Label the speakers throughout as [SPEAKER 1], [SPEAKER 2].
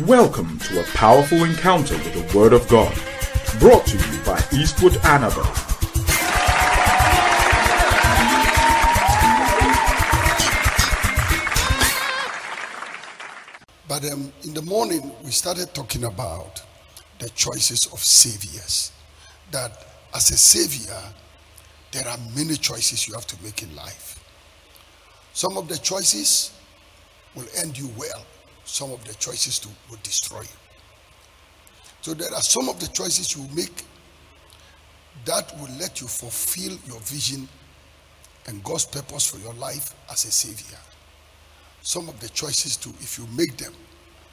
[SPEAKER 1] Welcome to a powerful encounter with the Word of God, brought to you by Eastwood Anaba.
[SPEAKER 2] But um, in the morning, we started talking about the choices of saviors. That as a savior, there are many choices you have to make in life. Some of the choices will end you well, some of the choices to, will destroy you. So there are some of the choices you make that will let you fulfill your vision and God's purpose for your life as a savior. Some of the choices too, if you make them,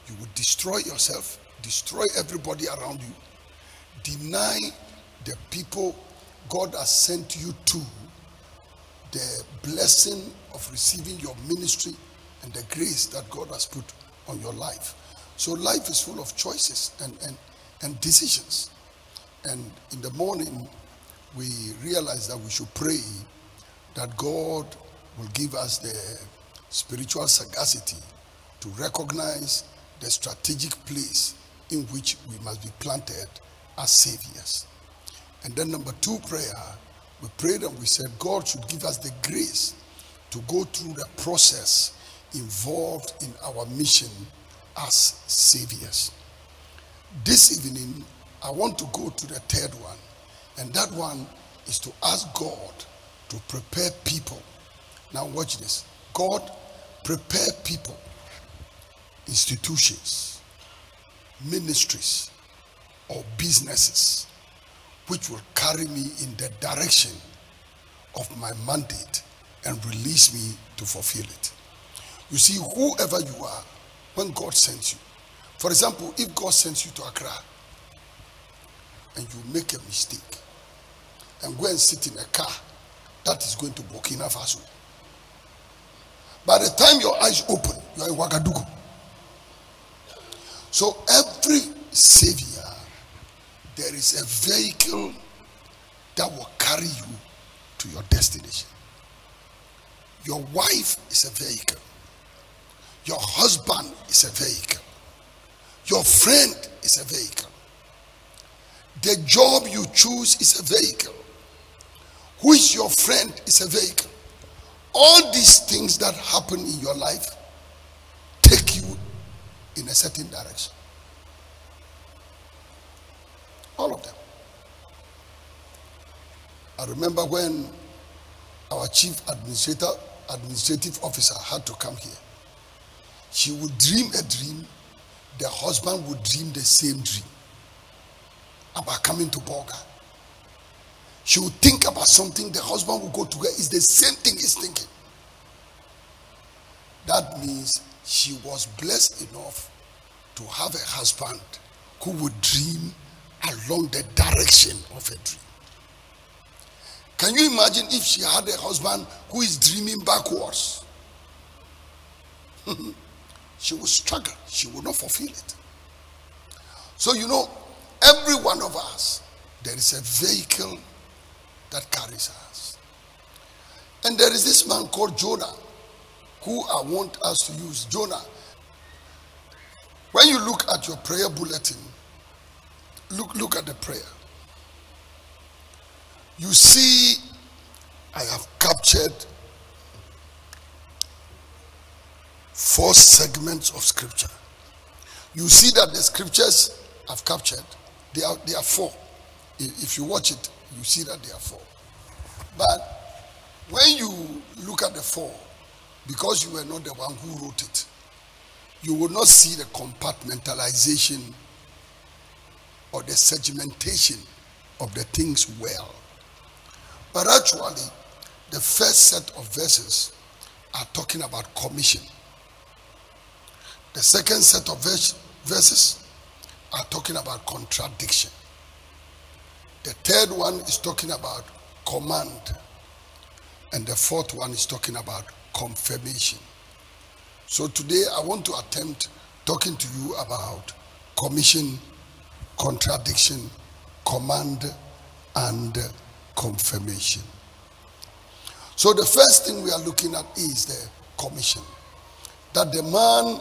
[SPEAKER 2] you will destroy yourself, destroy everybody around you, deny the people God has sent you to the blessing of receiving your ministry and the grace that God has put on your life. So life is full of choices and, and, and decisions. And in the morning, we realize that we should pray that God will give us the spiritual sagacity to recognize the strategic place in which we must be planted as saviors. And then, number two, prayer, we prayed and we said God should give us the grace to go through the process involved in our mission as saviors. This evening, I want to go to the third one, and that one is to ask God to prepare people. Now, watch this God, prepare people, institutions, ministries, or businesses which will carry me in the direction of my mandate and release me to fulfill it. You see, whoever you are, when God sends you, for example, if God sends you to Accra and you make a mistake and go and sit in a car that is going to Burkina Faso, by the time your eyes open, you are in Ouagadougou. So every savior, there is a vehicle that will carry you to your destination. Your wife is a vehicle. Your husband is a vehicle. Your friend is a vehicle. The job you choose is a vehicle. Who is your friend is a vehicle. All these things that happen in your life take you in a certain direction. All of them. I remember when our chief administrator, administrative officer had to come here. She would dream a dream, the husband would dream the same dream about coming to Bolga. She would think about something, the husband would go to her, it's the same thing he's thinking. That means she was blessed enough to have a husband who would dream along the direction of a dream. Can you imagine if she had a husband who is dreaming backwards? she will struggle, she will not fulfill it. So, you know, every one of us, there is a vehicle that carries us. And there is this man called Jonah, who I want us to use. Jonah. When you look at your prayer bulletin, look, look at the prayer. You see, I have captured four segments of scripture. You see that the scriptures I've captured, they are, they are four. If you watch it, you see that they are four. But when you look at the four, because you were not the one who wrote it, you will not see the compartmentalization or the segmentation of the things well. But actually, the first set of verses are talking about commission. The second set of verses are talking about contradiction. The third one is talking about command. And the fourth one is talking about confirmation. So today I want to attempt talking to you about commission, contradiction, command, and confirmation. So the first thing we are looking at is the commission. That the man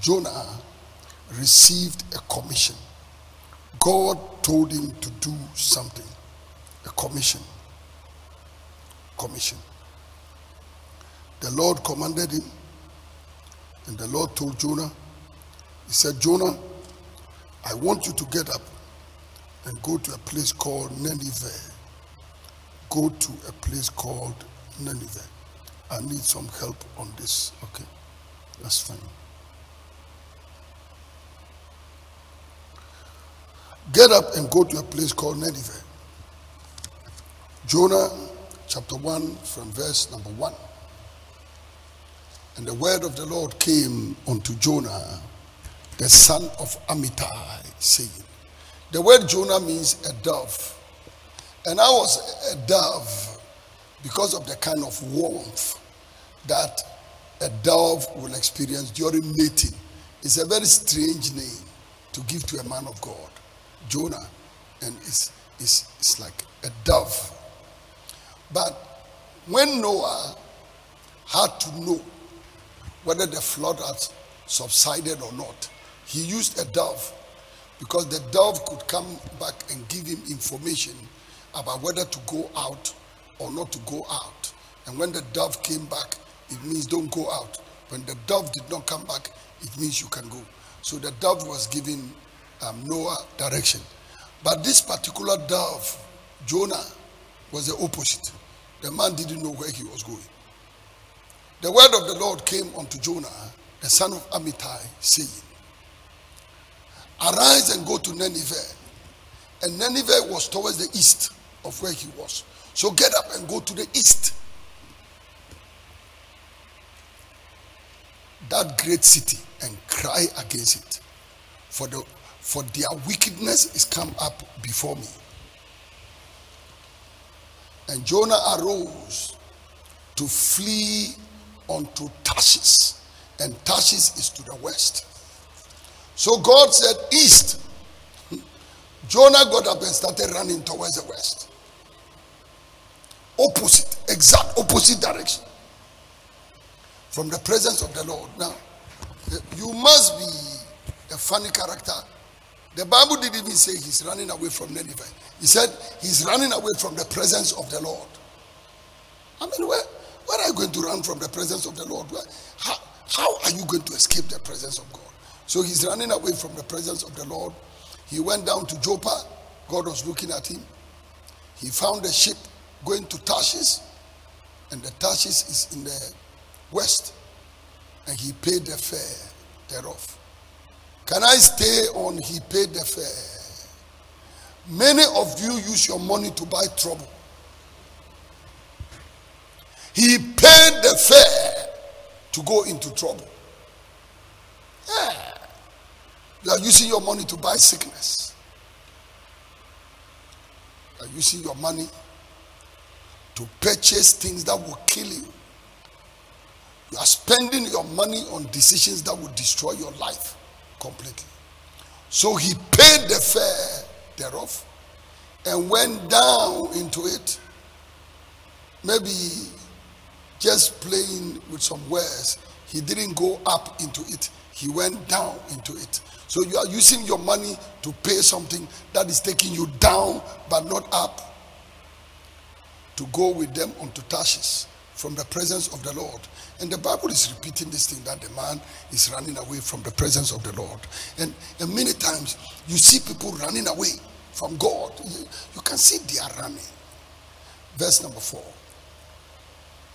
[SPEAKER 2] Jonah received a commission. God told him to do something. A commission. Commission. The Lord commanded him, and the Lord told Jonah, He said, Jonah, I want you to get up and go to a place called Nineveh. Go to a place called Nineveh. I need some help on this. Okay, that's fine. Get up and go to a place called Nineveh. Jonah chapter 1 from verse number 1. And the word of the Lord came unto Jonah, the son of Amittai, saying, The word Jonah means a dove. And I was a dove because of the kind of warmth that a dove will experience during mating. It's a very strange name to give to a man of God. Jonah, and it's, it's, it's like a dove. But when Noah had to know whether the flood had subsided or not, he used a dove because the dove could come back and give him information about whether to go out or not to go out. And when the dove came back, it means don't go out. When the dove did not come back, it means you can go. So the dove was giving um, Noah direction. But this particular dove, Jonah, was the opposite. The man didn't know where he was going. The word of the Lord came unto Jonah, the son of Amittai, saying, Arise and go to Nineveh. And Nineveh was towards the east of where he was. So get up and go to the east. That great city and cry against it. For the for their wickedness is come up before me. And Jonah arose to flee unto Tarshish, and Tarshish is to the west. So God said, East. Jonah got up and started running towards the west. Opposite, exact opposite direction from the presence of the Lord. Now, you must be a funny character the Bible didn't even say he's running away from Nineveh. He said he's running away from the presence of the Lord. I mean, where, where are you going to run from the presence of the Lord? Where, how, how are you going to escape the presence of God? So he's running away from the presence of the Lord. He went down to Joppa. God was looking at him. He found a ship going to Tarshish, and the Tarshish is in the west, and he paid the fare thereof. Can I stay on? He paid the fare. Many of you use your money to buy trouble. He paid the fare to go into trouble. Yeah. You are using your money to buy sickness. You are using your money to purchase things that will kill you. You are spending your money on decisions that will destroy your life completely. So he paid the fare thereof and went down into it. Maybe just playing with some words. He didn't go up into it, he went down into it. So you are using your money to pay something that is taking you down but not up to go with them onto Tarshish from the presence of the Lord. And the Bible is repeating this thing that the man is running away from the presence of the Lord. And, and many times you see people running away from God. You, can see they are running. Verse number four.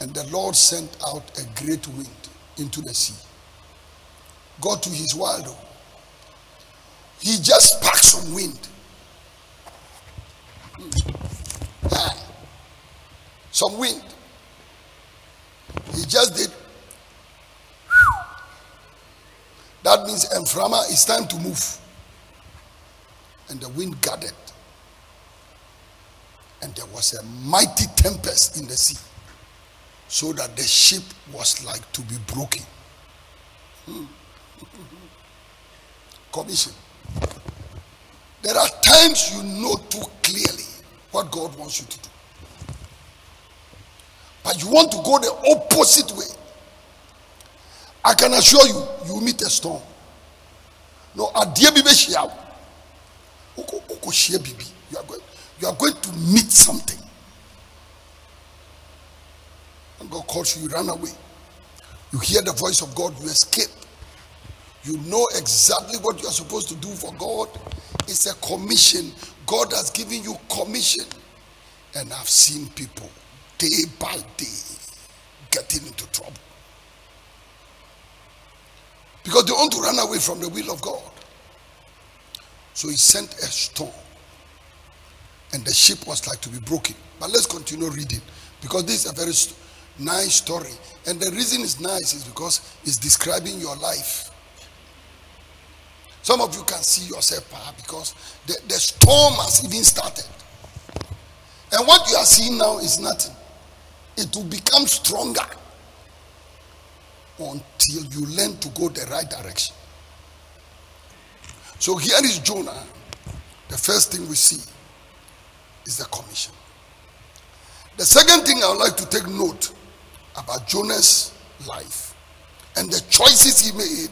[SPEAKER 2] And the Lord sent out a great wind into the sea. Go to his wild. He just sparked some wind. Hmm. Some wind. He just did. That means Emphramah, it's time to move. And the wind gathered. And there was a mighty tempest in the sea. So that the ship was like to be broken. Hmm. Commission. There are times you know too clearly what God wants you to do. But you want to go the opposite way. I can assure you, you meet a storm. no adeɛ you are going you are going to meet something. And God calls you you run away. You hear the voice of God you escape. You know exactly what you are supposed to do for God. It's a commission. God has given you commission. And I've seen people day by day getting into trouble because they want to run away from the will of God. So he sent a storm, and the ship was like to be broken. But let's continue reading because this is a very nice story, and the reason it's nice is because it's describing your life. Some of you can see yourself because the, the storm has even started. And what you are seeing now is nothing. It will become stronger until you learn to go the right direction. So here is Jonah. The first thing we see is the commission. The second thing I would like to take note about Jonah's life and the choices he made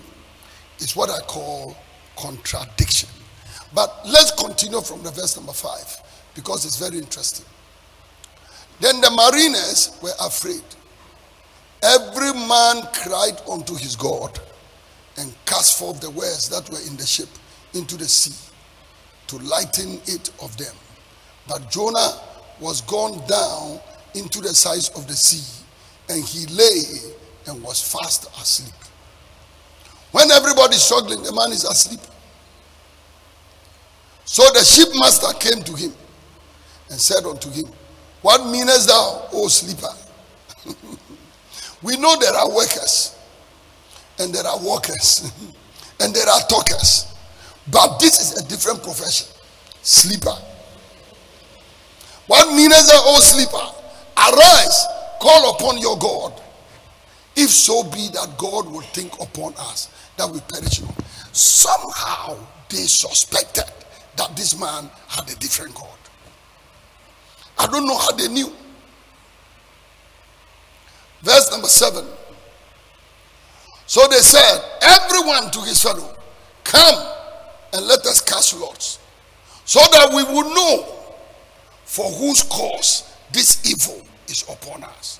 [SPEAKER 2] is what I call contradiction. But let's continue from the verse number five because it's very interesting. Then the mariners were afraid. Every man cried unto his God and cast forth the wares that were in the ship into the sea to lighten it of them. But Jonah was gone down into the sides of the sea, and he lay and was fast asleep. When everybody's struggling, the man is asleep. So the shipmaster came to him and said unto him, What meanest thou, O sleeper? we know there are workers, and there are workers, and there are talkers. But this is a different profession. Sleeper. What meanest thou, O sleeper? Arise, call upon your God. If so be that God will think upon us that we perish not. Somehow they suspected that this man had a different God. I don't know how they knew. Verse number seven. So they said, Everyone to his fellow, come and let us cast lots, so that we will know for whose cause this evil is upon us.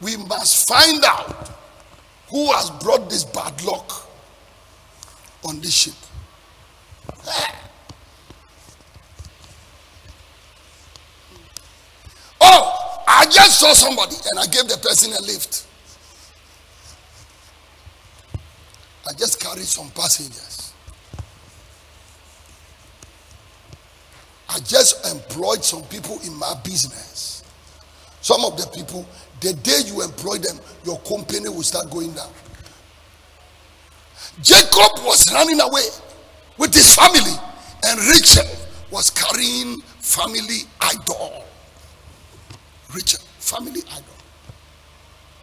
[SPEAKER 2] We must find out who has brought this bad luck on this ship. Oh, I just saw somebody and I gave the person a lift. I just carried some passengers. I just employed some people in my business. Some of the people, the day you employ them, your company will start going down. Jacob was running away with his family, and Rachel was carrying family idol. Rachel, family idol.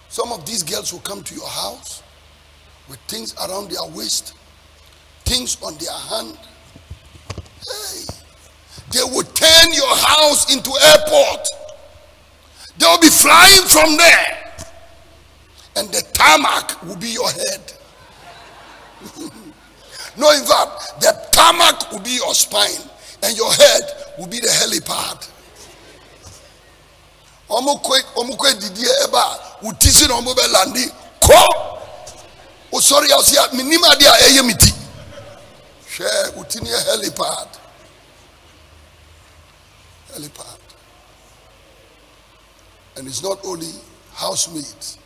[SPEAKER 2] Some of these girls will come to your house with things around their waist, things on their hand. Hey, they will turn your house into airport. They will be flying from there, and the tarmac will be your head. no, in fact, the tarmac will be your spine, and your head will be the helipad. Ɔmo kɔ ɔmo kɔ edidie ɛba wò ti si na ɔmo bɛ landi kɔ osɔre ɔsi a mi nim adi a ɛyɛ mi ti hwɛ wò ni helipad. Helipad. And it's not only housemaids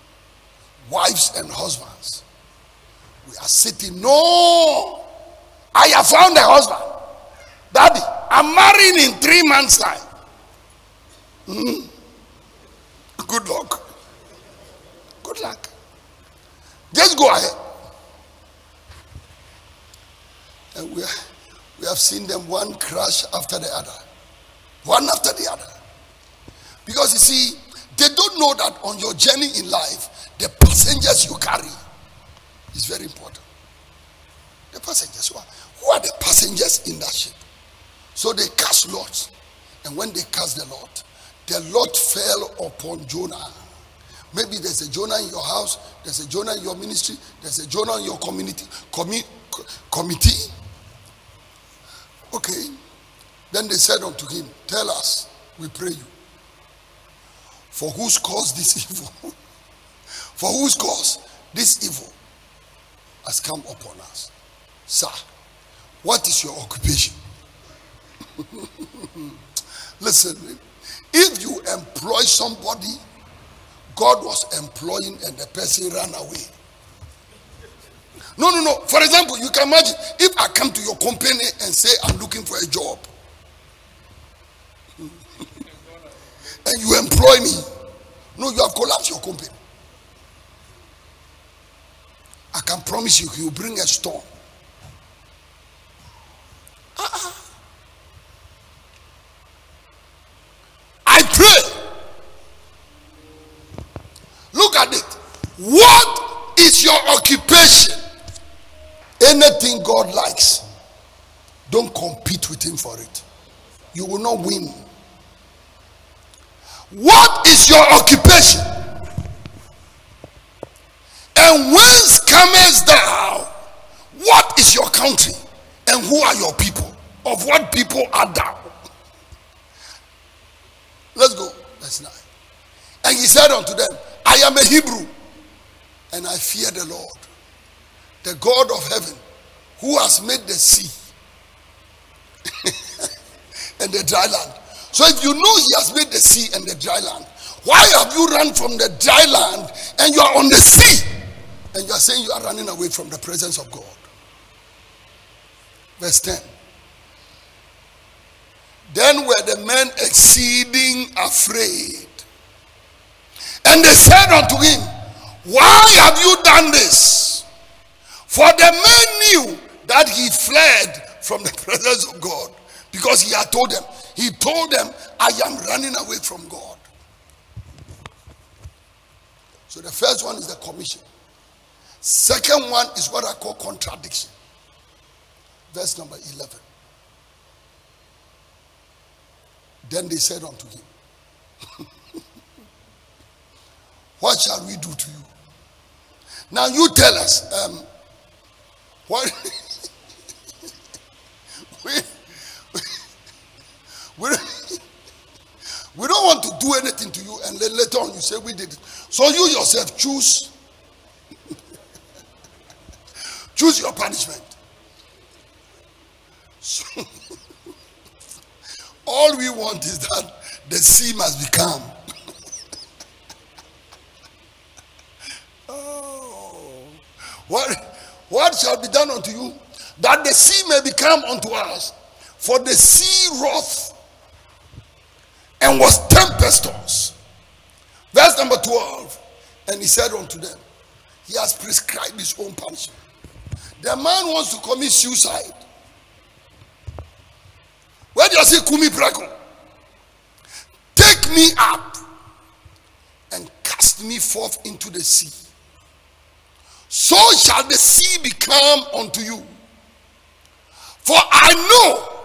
[SPEAKER 2] wives and husbands. We are sitting no! I have found a husband. Daddy I'm marrying in three months time. Hmm. Good luck. Good luck. Just go ahead. And we, we have seen them one crash after the other. One after the other. Because you see, they don't know that on your journey in life, the passengers you carry is very important. The passengers, who are, who are the passengers in that ship? So they cast lots. And when they cast the lot, the lot fell upon Jonah. Maybe there's a Jonah in your house, there's a Jonah in your ministry, there's a Jonah in your community commi- co- committee. Okay. Then they said unto him, Tell us, we pray you. For whose cause this evil? For whose cause this evil has come upon us? Sir, what is your occupation? Listen, if you employ somebody God was employing and the person ran away. No, no, no. For example, you can imagine if I come to your company and say I'm looking for a job and you employ me, no, you have collapsed your company. I can promise you, will bring a storm. Uh-uh. I pray. Look at it. What is your occupation? Anything God likes, don't compete with Him for it. You will not win. What is your occupation? And whence comest thou? What is your country? And who are your people? Of what people art thou? Let's go. Verse 9. And he said unto them, I am a Hebrew, and I fear the Lord, the God of heaven, who has made the sea and the dry land. So if you know he has made the sea and the dry land, why have you run from the dry land and you are on the sea? And you are saying you are running away from the presence of God. Verse 10. Then were the men exceeding afraid. And they said unto him, Why have you done this? For the men knew that he fled from the presence of God because he had told them, He told them, I am running away from God. So the first one is the commission. Second one is what I call contradiction. Verse number 11. Then they said unto him, What shall we do to you? Now you tell us. Um, what we, we, we don't want to do anything to you, and then later on you say we did it. So you yourself choose choose your punishment. So, all we want is that the sea must be calm. oh, what, what shall be done unto you? That the sea may become unto us. For the sea wrath and was tempestuous. Number 12. And he said unto them, He has prescribed his own punishment. The man wants to commit suicide. Where do you say Kumi Braco? Take me up and cast me forth into the sea. So shall the sea become unto you. For I know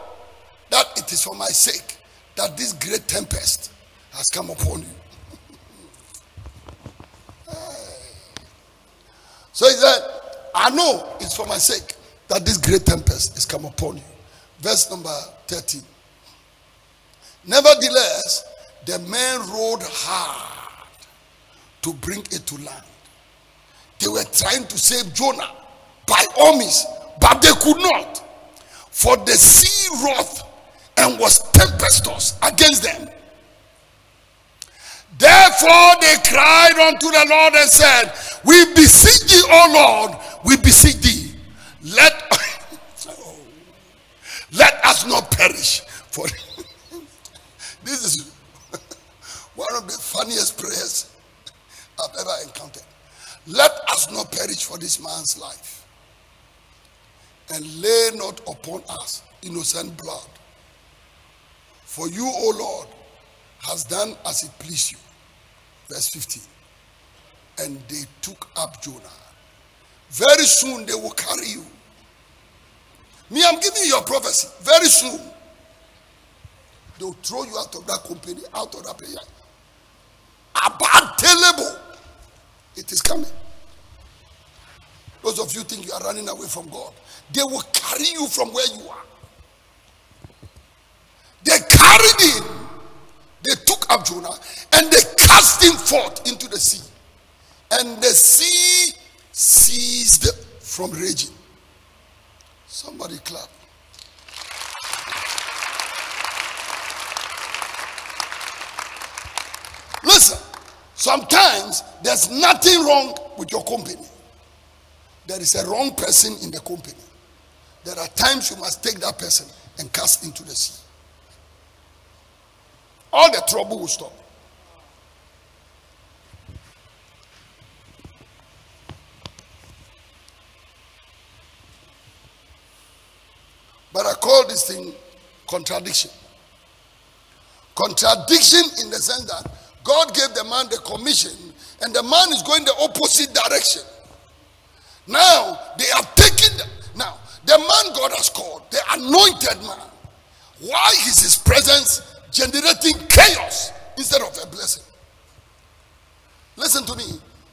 [SPEAKER 2] that it is for my sake that this great tempest has come upon you. So he said, I know it's for my sake that this great tempest is come upon you. Verse number 13. Nevertheless, the men rowed hard to bring it to land. They were trying to save Jonah by all means, but they could not. For the sea wrath and was tempestuous against them. Therefore they cried unto the Lord and said, We beseech thee, O Lord, we beseech thee. Let, let us not perish. For this is one of the funniest prayers I've ever encountered. Let us not perish for this man's life. And lay not upon us innocent blood. For you, O Lord, has done as it pleased you. Verse 15. And they took up Jonah. Very soon they will carry you. Me, I'm giving you a prophecy. Very soon. They'll throw you out of that company, out of that. About terrible. It is coming. Those of you think you are running away from God, they will carry you from where you are. They carried him, up Jonah, and they cast him forth into the sea. And the sea ceased from raging. Somebody clap. Listen, sometimes there's nothing wrong with your company. There is a wrong person in the company. There are times you must take that person and cast into the sea. All the trouble will stop. But I call this thing contradiction. Contradiction in the sense that God gave the man the commission, and the man is going the opposite direction. Now they have taken. now the man God has called, the anointed man. Why is his presence generating chaos instead of a blessing? Listen to me.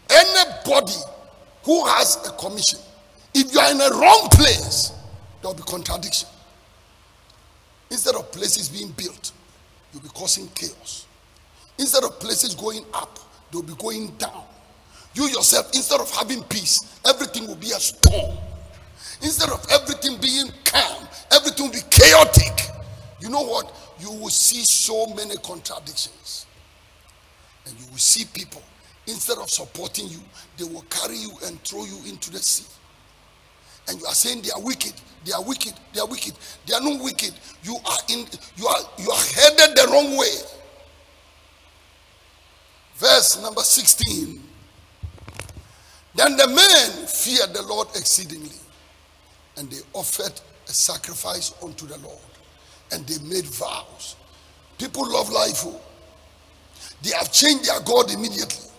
[SPEAKER 2] Anybody who has a commission, if you are in a wrong place, there will be contradiction. Instead of places being built, you'll be causing chaos. Instead of places going up, they'll be going down. You yourself, instead of having peace, everything will be a storm. Instead of everything being calm, everything will be chaotic. You know what? You will see so many contradictions. And you will see people, instead of supporting you, they will carry you and throw you into the sea. And you are saying they are wicked, they are wicked, they are wicked. They are not wicked. You are in you are you are headed the wrong way. Verse number 16. Then the men feared the Lord exceedingly, and they offered a sacrifice unto the Lord, and they made vows. People love life. Oh. They have changed their God immediately.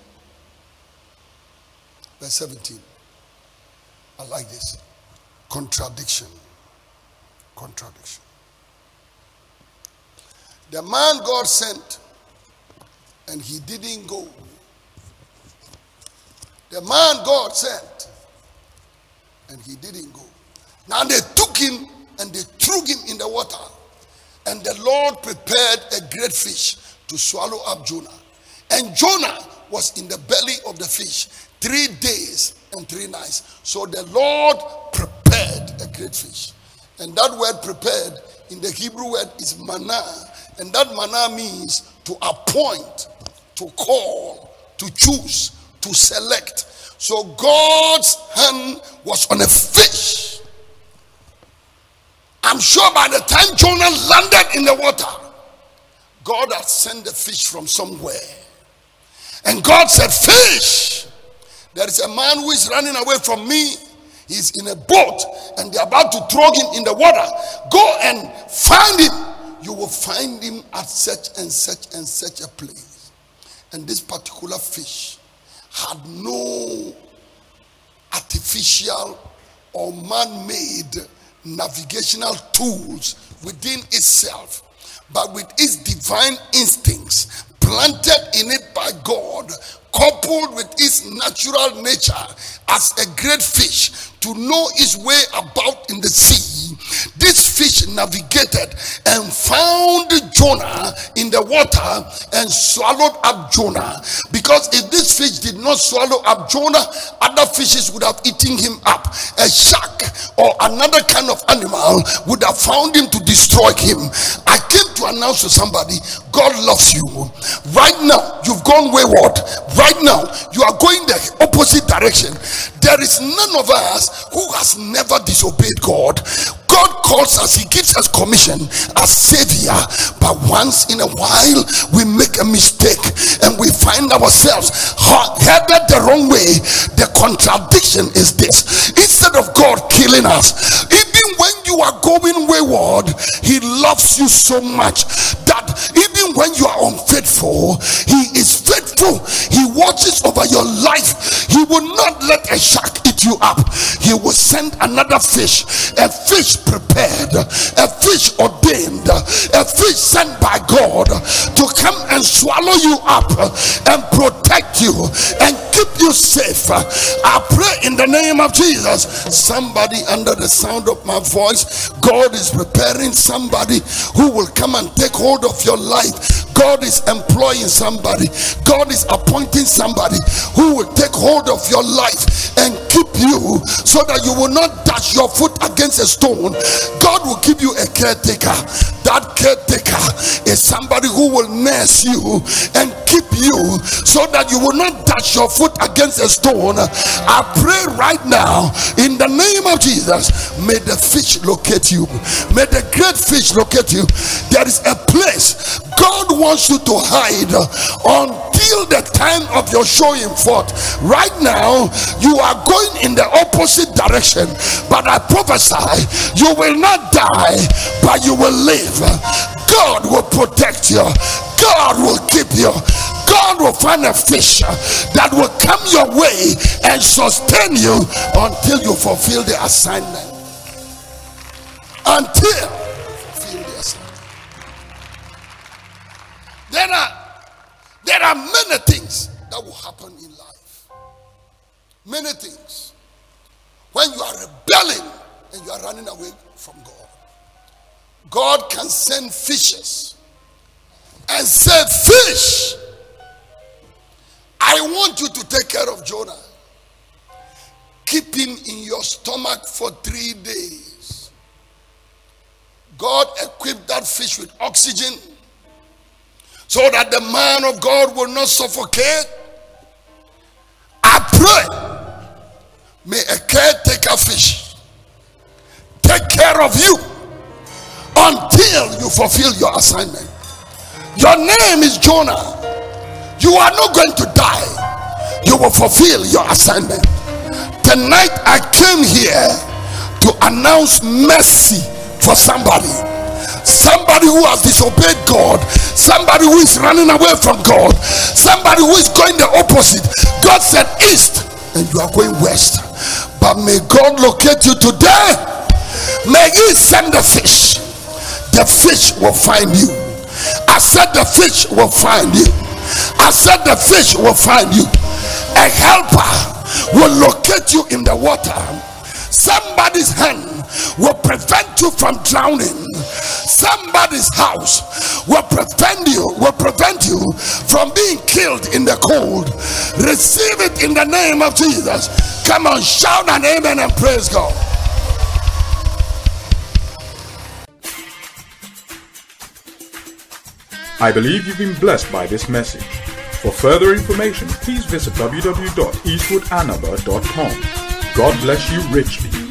[SPEAKER 2] Verse 17. I like this. Contradiction. Contradiction. The man God sent, and he didn't go the man God sent, and he didn't go. Now they took him and they threw him in the water. And the Lord prepared a great fish to swallow up Jonah. And Jonah was in the belly of the fish three days and three nights. So the Lord prepared a great fish. And that word prepared in the Hebrew word is manna. And that manna means to appoint, to call, to choose to select. So God's hand was on a fish. I'm sure by the time Jonah landed in the water, God had sent the fish from somewhere. And God said, Fish, there is a man who is running away from me. He's in a boat and they're about to throw him in the water. Go and find him. You will find him at such and such and such a place. And this particular fish had no artificial or man made navigational tools within itself, but with its divine instincts planted in it by God, coupled with its natural nature as a great fish to know its way about in the sea. This fish navigated and found Jonah in the water and swallowed up Jonah. Because if this fish did not swallow up Jonah, other fishes would have eaten him up. A shark or another kind of animal would have found him to destroy him. I came to announce to somebody God loves you. Right now, you've gone wayward. Right now, you are going the opposite direction. There is none of us who has never disobeyed God. God calls us, He gives us commission as Savior, but once in a while we make a mistake and we find ourselves headed the wrong way. The contradiction is this instead of God killing us, even when you are going wayward, He loves you so much that when you are unfaithful, He is faithful, He watches over your life, He will not let a shark eat you up, he will send another fish, a fish prepared, a fish ordained, a fish sent by God to come and swallow you up and protect you and keep you safe. I pray in the name of Jesus. Somebody under the sound of my voice, God is preparing somebody who will come and take hold of your life. God is employing somebody, God is appointing somebody who will take hold of your life and keep you so that you will not dash your foot against a stone. God will give you a caretaker. That caretaker is somebody who will nurse you and keep you so that you will not dash your foot against a stone. I pray right now in the name of Jesus, may the fish locate you, may the great fish locate you. There is a place God wants you to hide until the time of your showing forth. Right now, you are going in the opposite direction, but I prophesy you will not die, but you will live. God will protect you, God will keep you. God will find a fish that will come your way and sustain you until you fulfill the assignment. Until There are there are many things that will happen in life. Many things. When you are rebelling and you are running away from God, God can send fishes and say, Fish, I want you to take care of Jonah. Keep him in your stomach for three days. God equipped that fish with oxygen so that the man of God will not suffocate. I pray, may a caretaker fish take care of you until you fulfill your assignment. Your name is Jonah. You are not going to die, you will fulfill your assignment. Tonight, I came here to announce mercy for somebody somebody who has disobeyed God, somebody who is running away from God, somebody who is going the opposite. God said east, and you are going west. But may God locate you today. May He send the fish. The fish will find you. I said the fish will find you. I said the fish will find you. A helper will locate you in the water. Somebody's hand will prevent you from drowning. Somebody's house will prevent you, will prevent you from being killed in the cold. Receive it in the name of Jesus. Come on, shout an amen and praise God.
[SPEAKER 1] I believe you've been blessed by this message. For further information, please visit www.eastwoodannaba.com. God bless you richly.